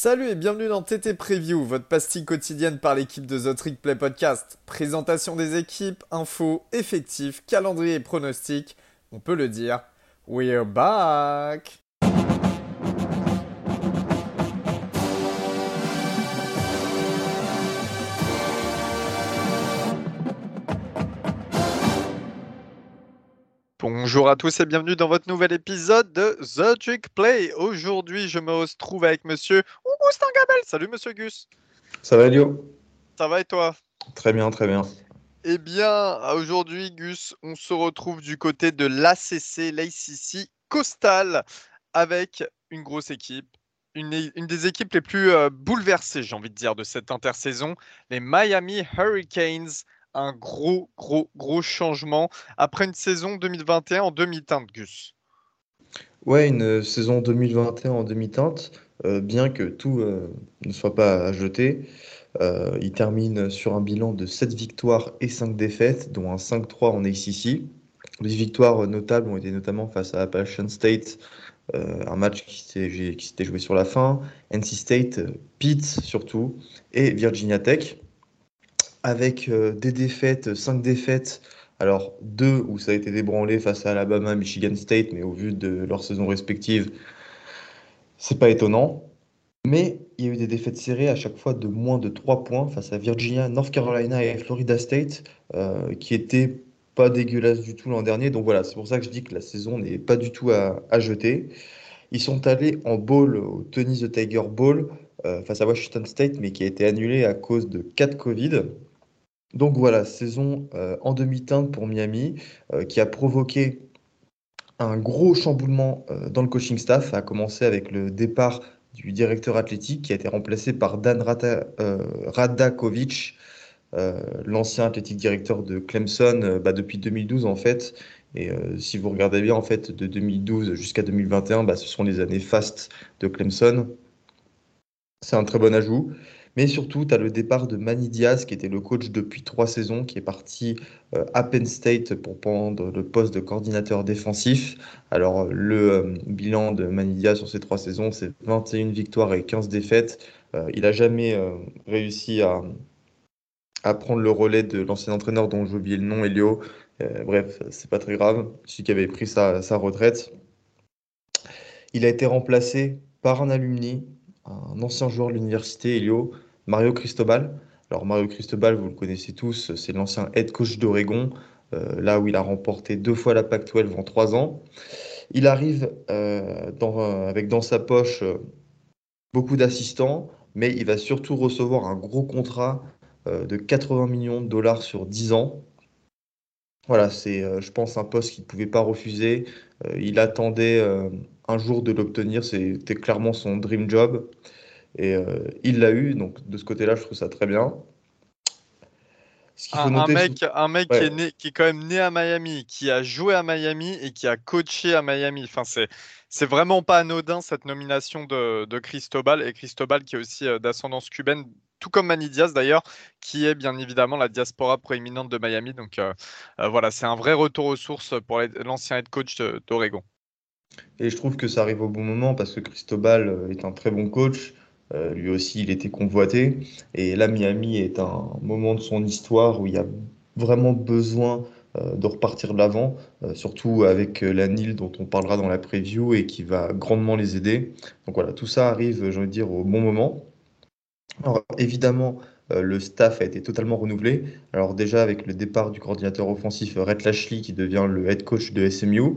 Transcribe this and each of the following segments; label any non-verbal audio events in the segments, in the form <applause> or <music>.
Salut et bienvenue dans TT Preview, votre pastille quotidienne par l'équipe de The Trick Play Podcast. Présentation des équipes, infos, effectifs, calendrier et pronostics. On peut le dire, we're back! Bonjour à tous et bienvenue dans votre nouvel épisode de The Trick Play. Aujourd'hui, je me retrouve avec monsieur Augustin Gabel. Salut monsieur Gus. Ça va Lio Ça va et toi? Très bien, très bien. Eh bien, aujourd'hui, Gus, on se retrouve du côté de l'ACC, l'ACC Coastal, avec une grosse équipe, une, des équipes les plus euh, bouleversées, j'ai envie de dire, de cette intersaison, les Miami Hurricanes un gros, gros, gros changement après une saison 2021 en demi-teinte, Gus. Ouais, une euh, saison 2021 en demi-teinte, euh, bien que tout euh, ne soit pas à jeter. il termine sur un bilan de 7 victoires et 5 défaites, dont un 5-3 en ACC. Les victoires notables ont été notamment face à Appalachian State, un match qui s'était joué sur la fin, NC State, Pitt surtout, et Virginia Tech avec euh, des défaites, cinq défaites. Alors, deux où ça a été débranlé face à Alabama, Michigan State, mais au vu de leurs saisons respectives, c'est pas étonnant. Mais il y a eu des défaites serrées à chaque fois de moins de 3 points face à Virginia, North Carolina et Florida State, euh, qui étaient pas dégueulasses du tout l'an dernier. Donc voilà, c'est pour ça que je dis que la saison n'est pas du tout à, jeter. Ils sont allés en bowl au Tony the Tiger Bowl euh, face à Washington State, mais qui a été annulé à cause de 4 Covid. Donc voilà, saison euh, en demi-teinte pour Miami euh, qui a provoqué un gros chamboulement euh, dans le coaching staff, à commencer avec le départ du directeur athlétique qui a été remplacé par Dan Radakovic, l'ancien athlétique directeur de Clemson bah, depuis 2012 en fait. Et si vous regardez bien en fait de 2012 jusqu'à 2021, bah, ce sont les années fast de Clemson. C'est un très bon ajout. Mais surtout, tu as le départ de Manny Diaz, qui était le coach depuis trois saisons, qui est parti euh, à Penn State pour prendre le poste de coordinateur défensif. Alors, le euh, bilan de Manny Diaz sur ces trois saisons, c'est 21 victoires et 15 défaites. Euh, il n'a jamais réussi à, prendre le relais de l'ancien entraîneur dont j'ai oublié le nom, Elio. bref, c'est pas très grave, celui qui avait pris sa retraite. Il a été remplacé par un alumni, un ancien joueur de l'université, Elio, Mario Cristobal. Alors Mario Cristobal, vous le connaissez tous, c'est l'ancien head coach d'Oregon, euh, là où il a remporté deux fois la Pac-12 en trois ans. Il arrive euh, avec dans sa poche euh, beaucoup d'assistants, mais il va surtout recevoir un gros contrat de 80 millions de dollars sur 10 ans. Voilà, c'est, je pense, un poste qu'il ne pouvait pas refuser. il attendait un jour de l'obtenir, c'était clairement son dream job. Et euh, il l'a eu, donc de ce côté-là, je trouve ça très bien. Un, mec, un mec qui, est né, qui est quand même né à Miami, qui a joué à Miami et qui a coaché à Miami. Enfin, c'est, c'est vraiment pas anodin cette nomination de, de Cristobal et Cristobal qui est aussi euh, d'ascendance cubaine, tout comme Manny Diaz d'ailleurs, qui est bien évidemment la diaspora proéminente de Miami. Donc euh, voilà, c'est un vrai retour aux sources pour l'ancien head coach d'Oregon. Et je trouve que ça arrive au bon moment parce que Cristobal est un très bon coach. Euh, lui aussi, il était convoité. Et là, Miami est un moment de son histoire où il y a vraiment besoin euh, de repartir de l'avant, euh, surtout avec la Nil dont on parlera dans la preview et qui va grandement les aider. Donc voilà, tout ça arrive, j'ai envie de dire, au bon moment. Alors évidemment, le staff a été totalement renouvelé. Alors déjà avec le départ du coordinateur offensif Rhett Lashley qui devient le head coach de SMU,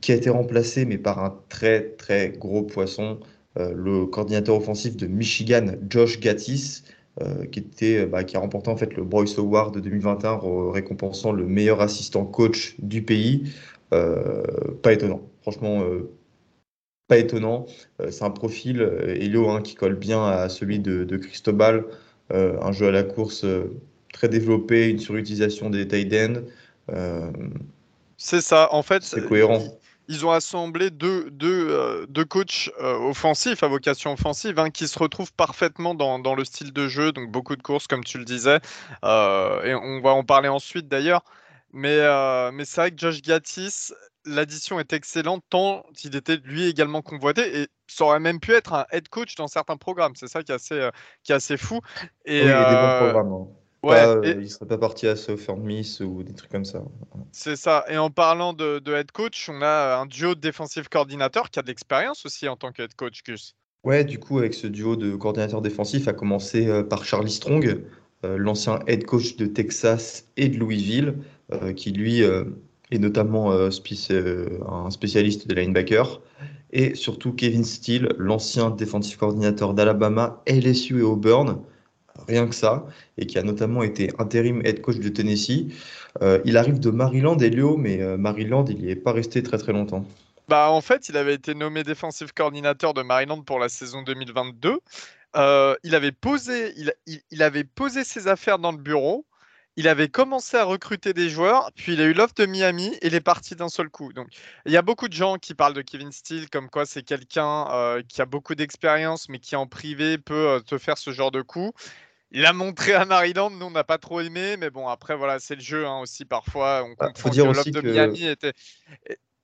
qui a été remplacé mais par un très très gros poisson le coordinateur offensif de Michigan, Josh Gattis, euh, qui, était, bah, qui a remporté en fait le Bryce Award de 2021, récompensant le meilleur assistant coach du pays. Euh, pas étonnant, franchement, pas étonnant. c'est un profil, Helio, hein, qui colle bien à celui de, de Cristobal. un jeu à la course très développé, une surutilisation des tight ends. c'est ça, en fait. C'est cohérent ils ont assemblé deux, deux, euh, deux coachs euh, offensifs à vocation offensive hein, qui se retrouvent parfaitement dans, dans, le style de jeu, donc beaucoup de courses comme tu le disais. Euh, et on va en parler ensuite d'ailleurs. Mais, mais c'est vrai que Josh Gattis, l'addition est excellente tant il était lui également convoité et ça aurait même pu être un head coach dans certains programmes. C'est ça qui est assez, qui est assez fou. Et, oui, il y a des bons programmes. Hein. Ouais, Il ne serait pas parti à Southern Miss ou des trucs comme ça. C'est ça. Et en parlant de, head coach, on a un duo de défensif coordinateur qui a de l'expérience aussi en tant que head coach, Gus. Ouais, du coup, avec ce duo de coordinateurs défensifs, a commencé euh, par Charlie Strong, l'ancien head coach de Texas et de Louisville, qui lui et notamment euh, euh, un spécialiste de linebacker, et surtout Kevin Steele, l'ancien défensif coordinateur d'Alabama, LSU et Auburn, rien que ça, et qui a notamment été intérim head coach de Tennessee. Euh, il arrive de Maryland, Elio, mais Maryland, il n'y est pas resté très très longtemps. Bah, en fait, il avait été nommé défensif coordinateur de Maryland pour la saison 2022. il, avait posé, il, avait posé ses affaires dans le bureau il avait commencé à recruter des joueurs, puis il a eu l'offre de Miami et il est parti d'un seul coup. Donc, il y a beaucoup de gens qui parlent de Kevin Steele comme quoi c'est quelqu'un euh, qui a beaucoup d'expérience, mais qui en privé peut euh, te faire ce genre de coup. Il a montré à Maryland, nous on n'a pas trop aimé, mais bon après voilà c'est le jeu hein, aussi parfois. On bah, comprend que l'offre de Miami était,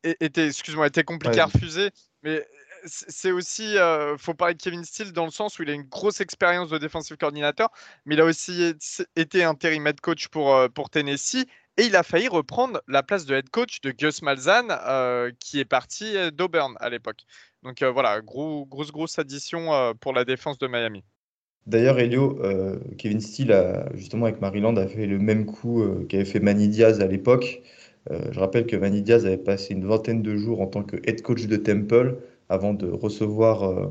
était excuse-moi était compliqué à refuser, mais c'est aussi, euh, faut parler de Kevin Steele dans le sens où il a une grosse expérience de défensive coordinateur, mais il a aussi été intérim head coach pour, euh, pour Tennessee et il a failli reprendre la place de head coach de Gus Malzahn euh, qui est parti d'Auburn à l'époque. Donc voilà, gros, grosse, grosse addition pour la défense de Miami. D'ailleurs, Elio, Kevin Steele, justement avec Maryland, a fait le même coup qu'avait fait Manny Diaz à l'époque. je rappelle que Manny Diaz avait passé une vingtaine de jours en tant que head coach de Temple avant de recevoir euh,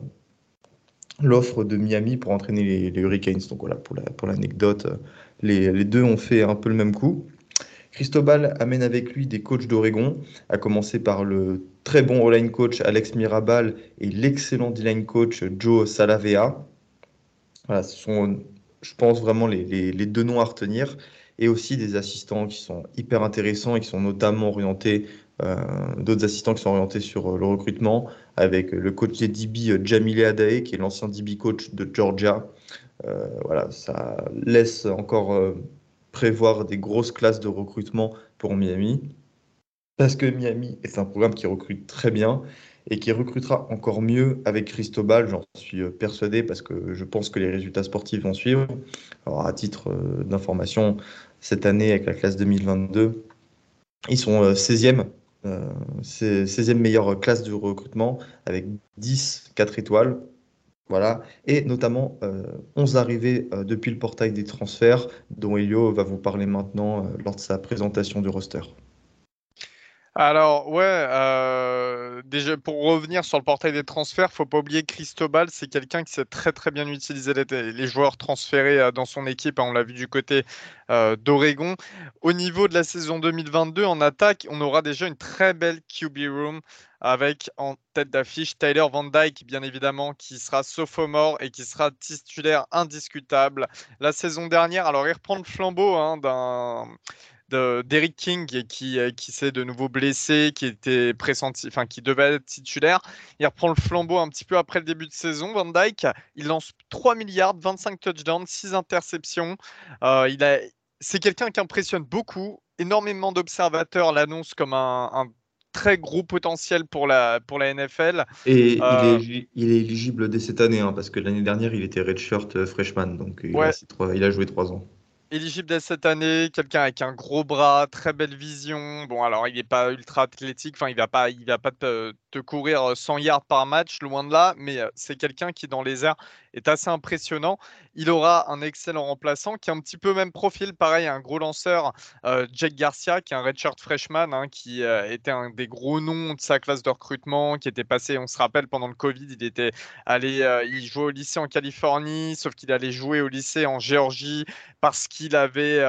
l'offre de Miami pour entraîner les, Hurricanes. Donc voilà, pour l'anecdote, euh, les, deux ont fait un peu le même coup. Cristobal amène avec lui des coachs d'Oregon, à commencer par le très bon O-line coach Alex Mirabal et l'excellent D-line coach Joe Salavea. Voilà, ce sont, je pense, vraiment les, les, deux noms à retenir. Et aussi des assistants qui sont hyper intéressants et qui sont notamment orientés euh, d'autres assistants qui sont orientés sur euh, le recrutement, avec le coach des DB euh, Jamile Adae, qui est l'ancien DB coach de Georgia. voilà, ça laisse encore prévoir des grosses classes de recrutement pour Miami. Parce que Miami est un programme qui recrute très bien et qui recrutera encore mieux avec Cristobal, j'en suis persuadé, parce que je pense que les résultats sportifs vont suivre. Alors, à titre d'information, cette année, avec la classe 2022, ils sont 16e euh, c'est 16e meilleure classe de recrutement avec 10, 4 étoiles. Voilà. Et notamment 11 euh, arrivées euh, depuis le portail des transferts, dont Elio va vous parler maintenant lors de sa présentation du roster. Alors, ouais, euh, déjà pour revenir sur le portail des transferts, faut pas oublier Cristobal, c'est quelqu'un qui sait très très bien utiliser les, joueurs transférés euh, dans son équipe. Hein, on l'a vu du côté euh, d'Oregon. Au niveau de la saison 2022, en attaque, on aura déjà une très belle QB room avec en tête d'affiche Tyler Van Dyke, bien évidemment, qui sera sophomore et qui sera titulaire indiscutable. La saison dernière, alors il reprend le flambeau hein, d'un d'Eric King qui, euh, qui s'est de nouveau blessé, qui était pressenti, enfin qui devait être titulaire. Il reprend le flambeau un petit peu après le début de saison. Van Dyke, il lance 3 milliards, 25 touchdowns, 6 interceptions. Euh, il a, c'est quelqu'un qui impressionne beaucoup. Énormément d'observateurs l'annoncent comme un, très gros potentiel pour la, pour la NFL. Et il, euh, est, il, est, éligible dès cette année, hein, parce que l'année dernière, il était redshirt freshman, donc il, a, il a joué 3 ans éligible dès cette année, quelqu'un avec un gros bras, très belle vision. Bon, alors il n'est pas ultra athlétique, enfin il va pas, il va pas te, courir 100 yards par match, loin de là, mais c'est quelqu'un qui dans les airs est assez impressionnant. Il aura un excellent remplaçant qui a un petit peu même profil, pareil, un gros lanceur, Jack Garcia, qui est un redshirt freshman, hein, qui était un des gros noms de sa classe de recrutement, qui était passé, on se rappelle, pendant le Covid, il était allé, il jouait au lycée en Californie, sauf qu'il allait jouer au lycée en Géorgie parce qu'il avait,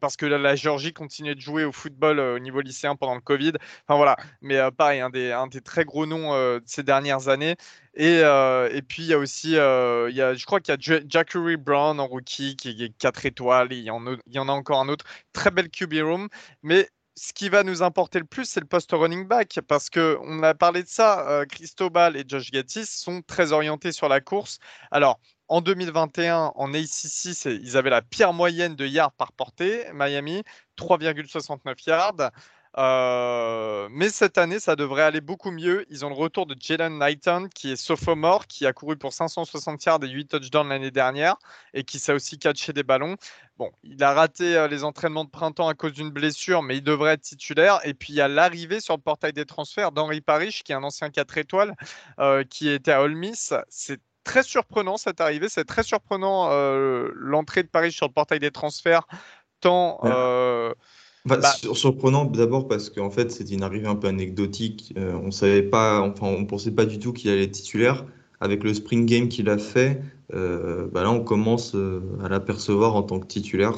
parce que la, Géorgie continuait de jouer au football au niveau lycéen pendant le Covid. Enfin voilà, mais pareil, un des très gros noms de ces dernières années. Et, euh, et, puis il y a aussi, euh, il y a, je crois qu'il y a Jackery Brown en rookie qui est 4 étoiles. il, y en a, encore un autre. Très belle QB room. Mais ce qui va nous importer le plus, c'est le poste running back. Parce qu'on a parlé de ça. Euh, Cristobal et Josh Gattis sont très orientés sur la course. Alors, en 2021, en ACC, ils avaient la pire moyenne de yards par portée, Miami, 3,69 yards. Euh, mais cette année, ça devrait aller beaucoup mieux. Ils ont le retour de Jalen Knighton, qui est sophomore, qui a couru pour 560 yards et 8 touchdowns l'année dernière, et qui sait aussi catcher des ballons. Bon, il a raté euh, les entraînements de printemps à cause d'une blessure, mais il devrait être titulaire. Et puis, il y a l'arrivée sur le portail des transferts d'Henri Parrish, qui est un ancien 4 étoiles, euh, qui était à Ole Miss. C'est très surprenant cette arrivée. C'est très surprenant l'entrée de Paris sur le portail des transferts, tant. Bah, surprenant d'abord parce qu'en fait c'était une arrivée un peu anecdotique. Euh, on savait pas, enfin on pensait pas du tout qu'il allait être titulaire. Avec le spring game qu'il a fait, euh, bah là on commence euh, à l'apercevoir en tant que titulaire.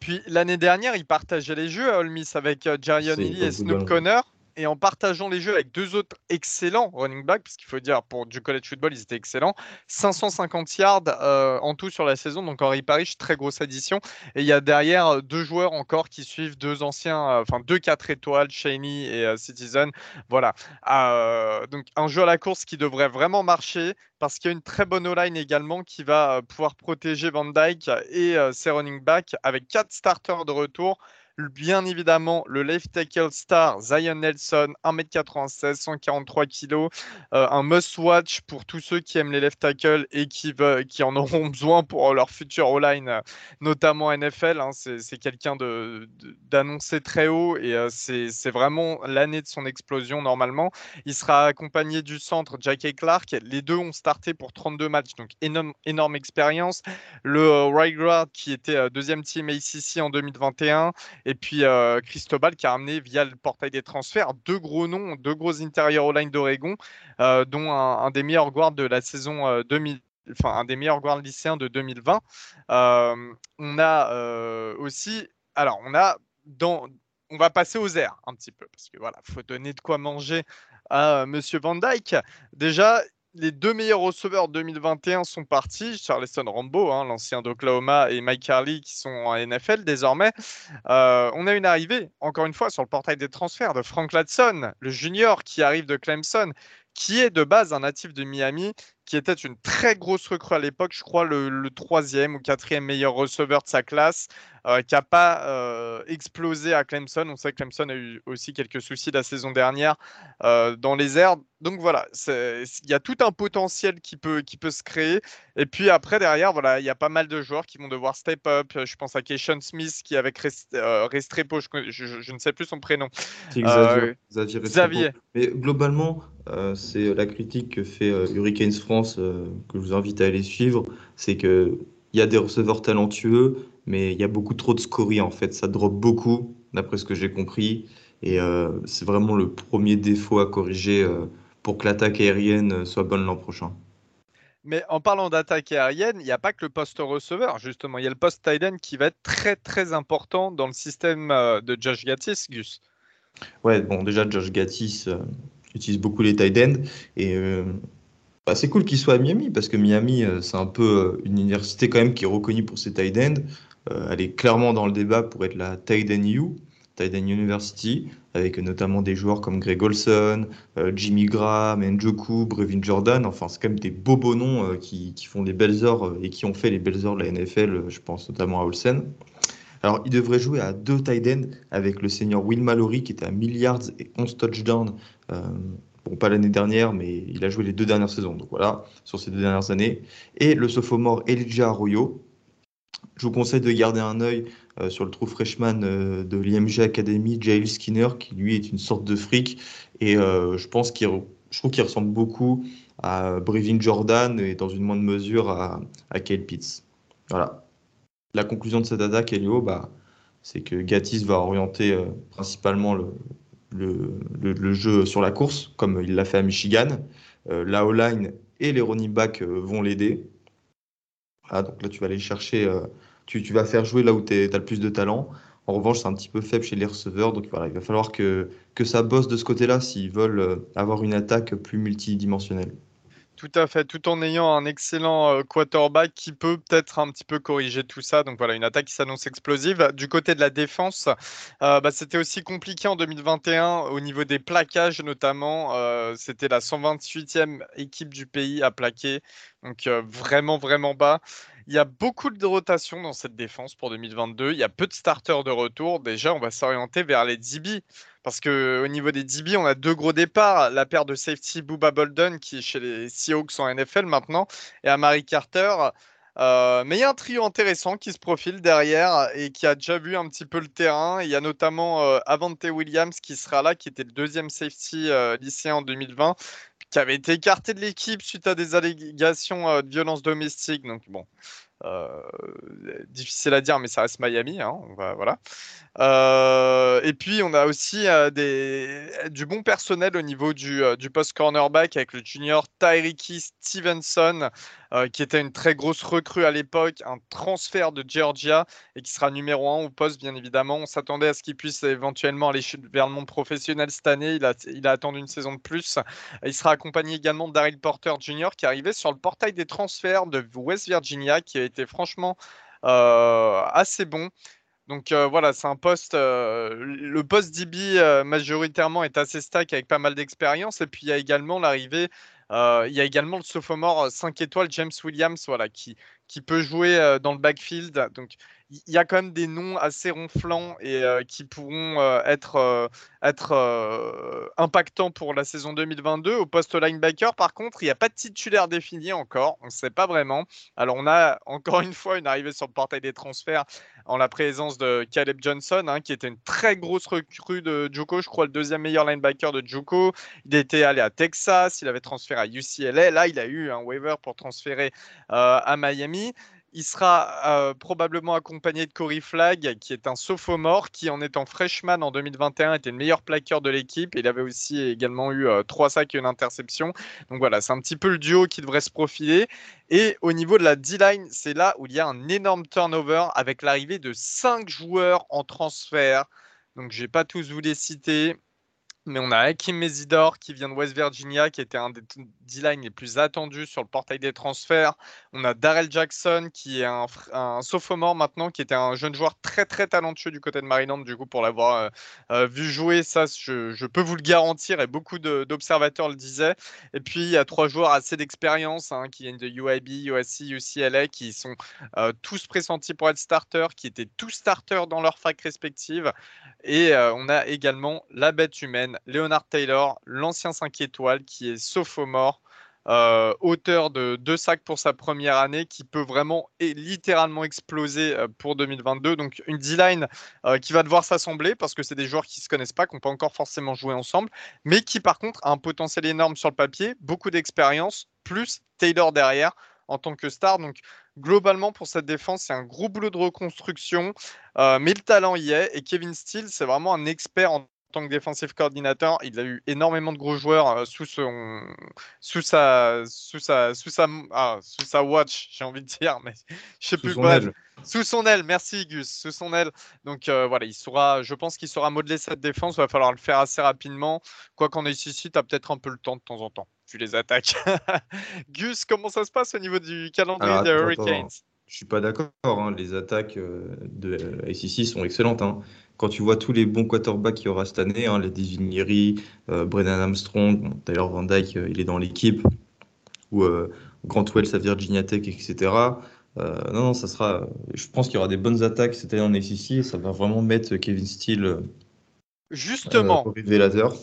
Puis l'année dernière, il partageait les jeux à Ole Miss avec Jarion Lee et Snoop Connor et en partageant les jeux avec deux autres excellents running backs, parce qu'il faut dire pour du college football, ils étaient excellents. 550 yards euh, en tout sur la saison, donc Henri Parrish, très grosse addition. Et il y a derrière euh, deux joueurs encore qui suivent, deux anciens, euh, enfin deux 4 étoiles, Shaney et Citizen. Voilà. donc un jeu à la course qui devrait vraiment marcher, parce qu'il y a une très bonne O-line également qui va pouvoir protéger Van Dyke et ses running backs avec quatre starters de retour bien évidemment le left tackle star Zion Nelson, 1m96, 143 kg, un must-watch pour tous ceux qui aiment les left tackles et qui, veulent, qui en auront besoin pour leur futur O-line, euh, notamment NFL. Hein. c'est quelqu'un d'annoncé très haut et euh, c'est vraiment l'année de son explosion normalement. Il sera accompagné du centre Jackie Clark. Les deux ont starté pour 32 matchs, donc énorme, expérience. Le euh, qui était deuxième team ACC en 2021 et puis euh, Cristobal qui a amené via le portail des transferts deux gros noms, deux gros intérieurs all line d'Oregon, euh, dont un, des meilleurs guards de la saison 2000 euh, enfin un des meilleurs guards lycéens de 2020. on a aussi, alors on a dans, on va passer aux airs un petit peu parce que voilà, faut donner de quoi manger à Monsieur Van Dyke. Déjà, les deux meilleurs receveurs 2021 sont partis, Charleston Rambo, hein, l'ancien d'Oklahoma, et Mike Carly qui sont en NFL désormais. Euh, on a une arrivée, encore une fois, sur le portail des transferts de Frank Ladson, le junior qui arrive de Clemson, qui est de base un natif de Miami, qui était une très grosse recrue à l'époque, je crois le, troisième ou quatrième meilleur receveur de sa classe, euh, qui n'a pas euh, explosé à Clemson. On sait que Clemson a eu aussi quelques soucis la saison dernière euh, dans les airs. Donc voilà, il y a tout un potentiel qui peut, qui peut se créer. Et puis après, derrière, voilà, il y a pas mal de joueurs qui vont devoir step up. Je pense à Keishon Smith qui, avec Restrepo, je, je, ne sais plus son prénom. Xavier, Xavier, Xavier. Mais globalement, c'est la critique que fait Hurricanes France euh, que je vous invite à aller suivre, c'est qu'il y a des receveurs talentueux, mais il y a beaucoup trop de scories en fait. Ça drop beaucoup, d'après ce que j'ai compris. Et euh, c'est vraiment le premier défaut à corriger euh, pour que l'attaque aérienne soit bonne l'an prochain. Mais en parlant d'attaque aérienne, il n'y a pas que le poste receveur, justement. Il y a le poste tight end qui va être très très important dans le système de Josh Gattis, Gus. Ouais, bon, déjà, Josh Gattis utilise beaucoup les tight ends. Et bah, c'est cool qu'il soit à Miami parce que Miami, euh, c'est un peu euh, une université quand même qui est reconnue pour ses tight ends. Euh, elle est clairement dans le débat pour être la tight end U, tight end University, avec notamment des joueurs comme Greg Olson, Jimmy Graham, Njoku, Brevin Jordan. Enfin, c'est quand même des beaux beaux noms qui, qui, font des belles heures et qui ont fait les belles heures de la NFL, je pense notamment à Olsen. Alors, il devrait jouer à deux tight avec le senior Will Mallory qui était à milliards et 11 touchdowns Bon, pas l'année dernière, mais il a joué les deux dernières saisons. Donc voilà, sur ces deux dernières années. Et le sophomore Elijah Arroyo. Je vous conseille de garder un œil euh, sur le trou freshman euh, de l'IMG Academy, Jail Skinner, qui lui est une sorte de fric. Et euh, je pense qu'il trouve qu'il ressemble beaucoup à Brevin Jordan et dans une moindre mesure à, à Kyle Pitts. Voilà. La conclusion de cette attaque, Elio, bah, c'est que Gatis va orienter principalement le, le, jeu sur la course, comme il l'a fait à Michigan. La O-line et les running backs vont l'aider. Donc là, tu vas aller chercher, euh, tu, vas faire jouer là où tu as le plus de talent. En revanche, c'est un petit peu faible chez les receveurs. Donc voilà, il va falloir que, que ça bosse de ce côté-là s'ils veulent avoir une attaque plus multidimensionnelle. Tout à fait, tout en ayant un excellent euh, quarterback qui peut peut-être un petit peu corriger tout ça. Donc voilà, une attaque qui s'annonce explosive. Du côté de la défense, euh, bah, c'était aussi compliqué en 2021 au niveau des plaquages notamment. Euh, c'était la 128e équipe du pays à plaquer. Donc vraiment, vraiment bas. Il y a beaucoup de rotation dans cette défense pour 2022. Il y a peu de starters de retour. Déjà, on va s'orienter vers les DB Parce qu'au niveau des DB, on a deux gros départs. La paire de safety Booba Bolden, qui est chez les Seahawks en NFL maintenant, et Amari Carter. Euh, mais il y a un trio intéressant qui se profile derrière et qui a déjà vu un petit peu le terrain. Il y a notamment euh, Avante Williams qui sera là, qui était le deuxième safety euh, lycéen en 2020, qui avait été écarté de l'équipe suite à des allégations de violence domestique. Donc bon, difficile à dire, mais ça reste Miami. Hein, on va, voilà. Euh, et puis, on a aussi euh, du bon personnel au niveau du, euh, du post cornerback avec le junior Tyriki Stevenson, qui était une très grosse recrue à l'époque, un transfert de Georgia et qui sera numéro un au poste, bien évidemment. On s'attendait à ce qu'il puisse éventuellement aller vers le monde professionnel cette année. Il a, attendu une saison de plus. Il sera accompagné également Daryl Porter Jr., qui arrivait sur le portail des transferts de West Virginia, qui a été franchement assez bon. Donc euh, voilà, c'est un poste. Euh, le poste euh, majoritairement est assez stack avec pas mal d'expérience. Et puis il y a également l'arrivée. Il y a également le sophomore 5 étoiles James Williams, qui, qui peut jouer dans le backfield. Il y a quand même des noms assez ronflants et qui pourront être, être impactants pour la saison 2022. Au poste linebacker, par contre, il n'y a pas de titulaire défini encore. On ne sait pas vraiment. Alors, on a encore une fois une arrivée sur le portail des transferts en la présence de Caleb Johnson, hein, qui était une très grosse recrue de Juco, je crois le deuxième meilleur linebacker de Juco. Il était allé à Texas, il avait transféré à UCLA. Là, il a eu un waiver pour transférer à Miami. Il sera euh, probablement accompagné de Corey Flagg, qui est un sophomore, qui en étant freshman en 2021 était le meilleur plaqueur de l'équipe. Il avait aussi également eu euh, trois sacs et une interception. Donc voilà, c'est un petit peu le duo qui devrait se profiler. Et au niveau de la D-line, c'est là où il y a un énorme turnover avec l'arrivée de cinq joueurs en transfert. Donc je vais pas tous vous les citer. Mais on a Hakim Mesidor qui vient de West Virginia, qui était un des D-line les plus attendus sur le portail des transferts. On a Darrell Jackson qui est un, un, sophomore maintenant, qui était un jeune joueur très très talentueux du côté de Maryland. Du coup, pour l'avoir euh, euh, vu jouer, ça, je, peux vous le garantir et beaucoup d'observateurs le disaient. Et puis, il y a trois joueurs assez d'expérience hein, qui viennent de UIB, USC, UCLA, qui sont euh, tous pressentis pour être starters, qui étaient tous starters dans leur fac respective. Et on a également la bête humaine Leonard Taylor, l'ancien 5 étoiles qui est sophomore, euh, auteur de deux sacs pour sa première année, qui peut vraiment et littéralement exploser euh, pour 2022. Donc une D-line euh, qui va devoir s'assembler parce que c'est des joueurs qui ne se connaissent pas, qui n'ont pas encore forcément joué ensemble, mais qui par contre a un potentiel énorme sur le papier, beaucoup d'expérience, plus Taylor derrière en tant que star. Donc globalement pour cette défense, c'est un gros boulot de reconstruction, mais le talent y est. Et Kevin Steele, c'est vraiment un expert en tant que défensif coordinateur, il a eu énormément de gros joueurs euh, sous son, sous sa, sous sa, sous sa, ah, sous sa watch, <laughs> j'ai envie de dire, mais je sais plus quoi. Sous son aile, merci Gus, sous son aile. Donc euh, voilà, il saura, je pense qu'il saura modeler cette défense. Il va falloir le faire assez rapidement. Quoi qu'on ait ici, tu as peut-être un peu le temps de temps en temps. Tu les attaques. <laughs> Gus, comment ça se passe au niveau du calendrier des Hurricanes? Je suis pas d'accord. Hein. Les attaques euh, de ACC sont excellentes. Hein quand tu vois tous les bons quarterbacks qu'il y aura cette année, hein, les Devin euh, Brennan Armstrong, d'ailleurs Van Dyke, euh, il est dans l'équipe, ou euh, Grant Wells à Virginia Tech, etc. non, non, ça sera. Je pense qu'il y aura des bonnes attaques cette année en SEC et ça va vraiment mettre Kevin Steele. Justement. révélateur.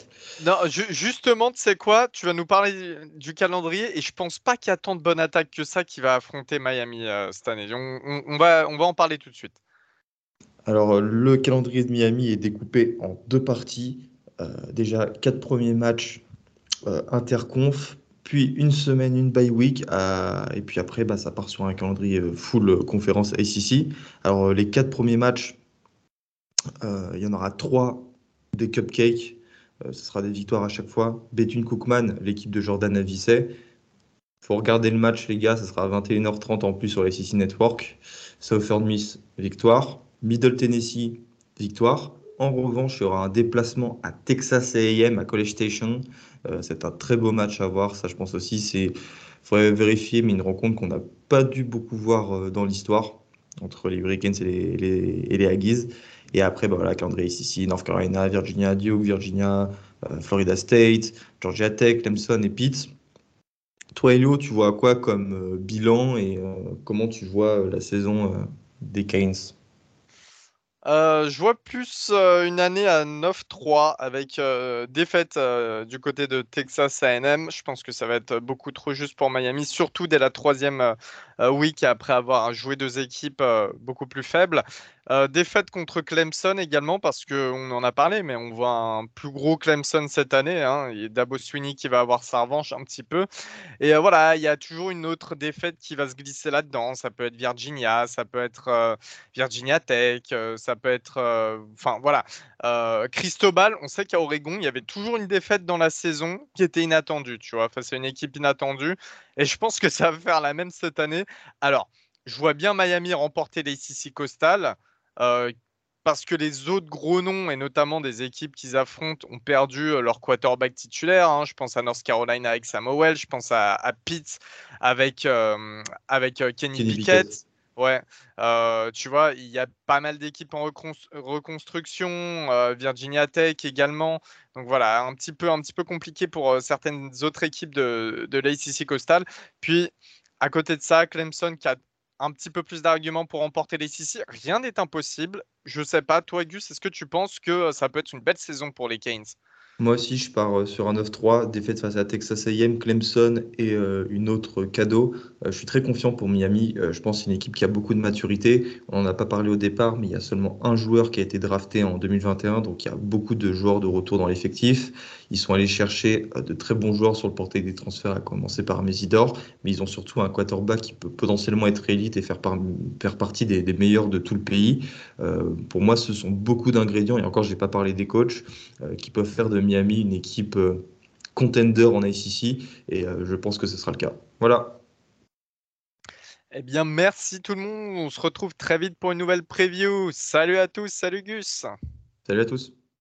Non, justement, tu sais quoi Tu vas nous parler du calendrier et je pense pas qu'il y a tant de bonnes attaques que ça qui va affronter Miami cette année. on, va, on va en parler tout de suite. Alors, euh, le calendrier de Miami est découpé en deux parties. Euh, déjà, quatre premiers matchs euh, interconf, puis une semaine, une bye week, et puis après, bah, ça part sur un calendrier full conférence ACC. Alors, les quatre premiers matchs, il y en aura trois des cupcakes. ce sera des victoires à chaque fois. Bethune Cookman, l'équipe de Jordan Avicet. faut regarder le match, les gars, ça sera à 21h30 en plus sur ACC Network. Southern Miss, victoire. Middle Tennessee, victoire. En revanche, il y aura un déplacement à Texas AM, à College Station. Euh, c'est un très beau match à voir. Ça, je pense aussi, c'est faudrait vérifier, mais une rencontre qu'on n'a pas dû beaucoup voir euh, dans l'histoire entre les Hurricanes et les, et les, Aggies. Et après, bah, voilà, calendrier ici, North Carolina, Virginia, Duke, Virginia, euh, Florida State, Georgia Tech, Clemson et Pitt. Toi, Elio, tu vois quoi comme bilan et comment tu vois la saison des Canes? Euh, je vois plus euh, une année à 9-3 avec euh, défaite du côté de Texas AM. Je pense que ça va être beaucoup trop juste pour Miami, surtout dès la troisième week après avoir joué deux équipes beaucoup plus faibles. Défaite contre Clemson également parce qu'on en a parlé, mais on voit un plus gros Clemson cette année. Hein. Il y a Dabo Sweeney qui va avoir sa revanche un petit peu. Et voilà, il y a toujours une autre défaite qui va se glisser là-dedans. Ça peut être Virginia, ça peut être Virginia Tech, ça peut être. Euh, enfin, voilà. Euh, Cristobal, on sait qu'à Oregon, il y avait toujours une défaite dans la saison qui était inattendue, tu vois, face à une équipe inattendue. Et je pense que ça va faire la même cette année. Alors, je vois bien Miami remporter les CC Coastal. Euh, parce que les autres gros noms, et notamment des équipes qu'ils affrontent, ont perdu leur quarterback titulaire. Hein. Je pense à North Carolina avec Samuel, je pense à, Pitt avec, avec Kenny, Pickett. Ouais, euh, tu vois, il y a pas mal d'équipes en reconstruction, euh, Virginia Tech également. Donc voilà, un petit peu, un petit peu compliqué pour euh, certaines autres équipes de, de l'ACC Coastal. Puis, à côté de ça, Clemson qui a un petit peu plus d'arguments pour remporter l'ACC. Rien n'est impossible. Je sais pas, toi Gus, est-ce que tu penses que ça peut être une belle saison pour les Canes? Moi aussi, je pars euh, sur un 9-3, défaite face à Texas A&M, Clemson et euh, une autre cadeau. Euh, je suis très confiant pour Miami. je pense que c'est une équipe qui a beaucoup de maturité. On n'en a pas parlé au départ, mais il y a seulement un joueur qui a été drafté en 2021, donc il y a beaucoup de joueurs de retour dans l'effectif. Ils sont allés chercher de très bons joueurs sur le portail des transferts, à commencer par Mesidor, mais ils ont surtout un quarterback qui peut potentiellement être élite et faire, partie des, des, meilleurs de tout le pays. pour moi, ce sont beaucoup d'ingrédients, et encore, je n'ai pas parlé des coachs, qui peuvent faire de Miami une équipe euh, contender en ICC et euh, je pense que ce sera le cas. Voilà. Eh bien, merci tout le monde. On se retrouve très vite pour une nouvelle preview. Salut à tous. Salut Gus. Salut à tous.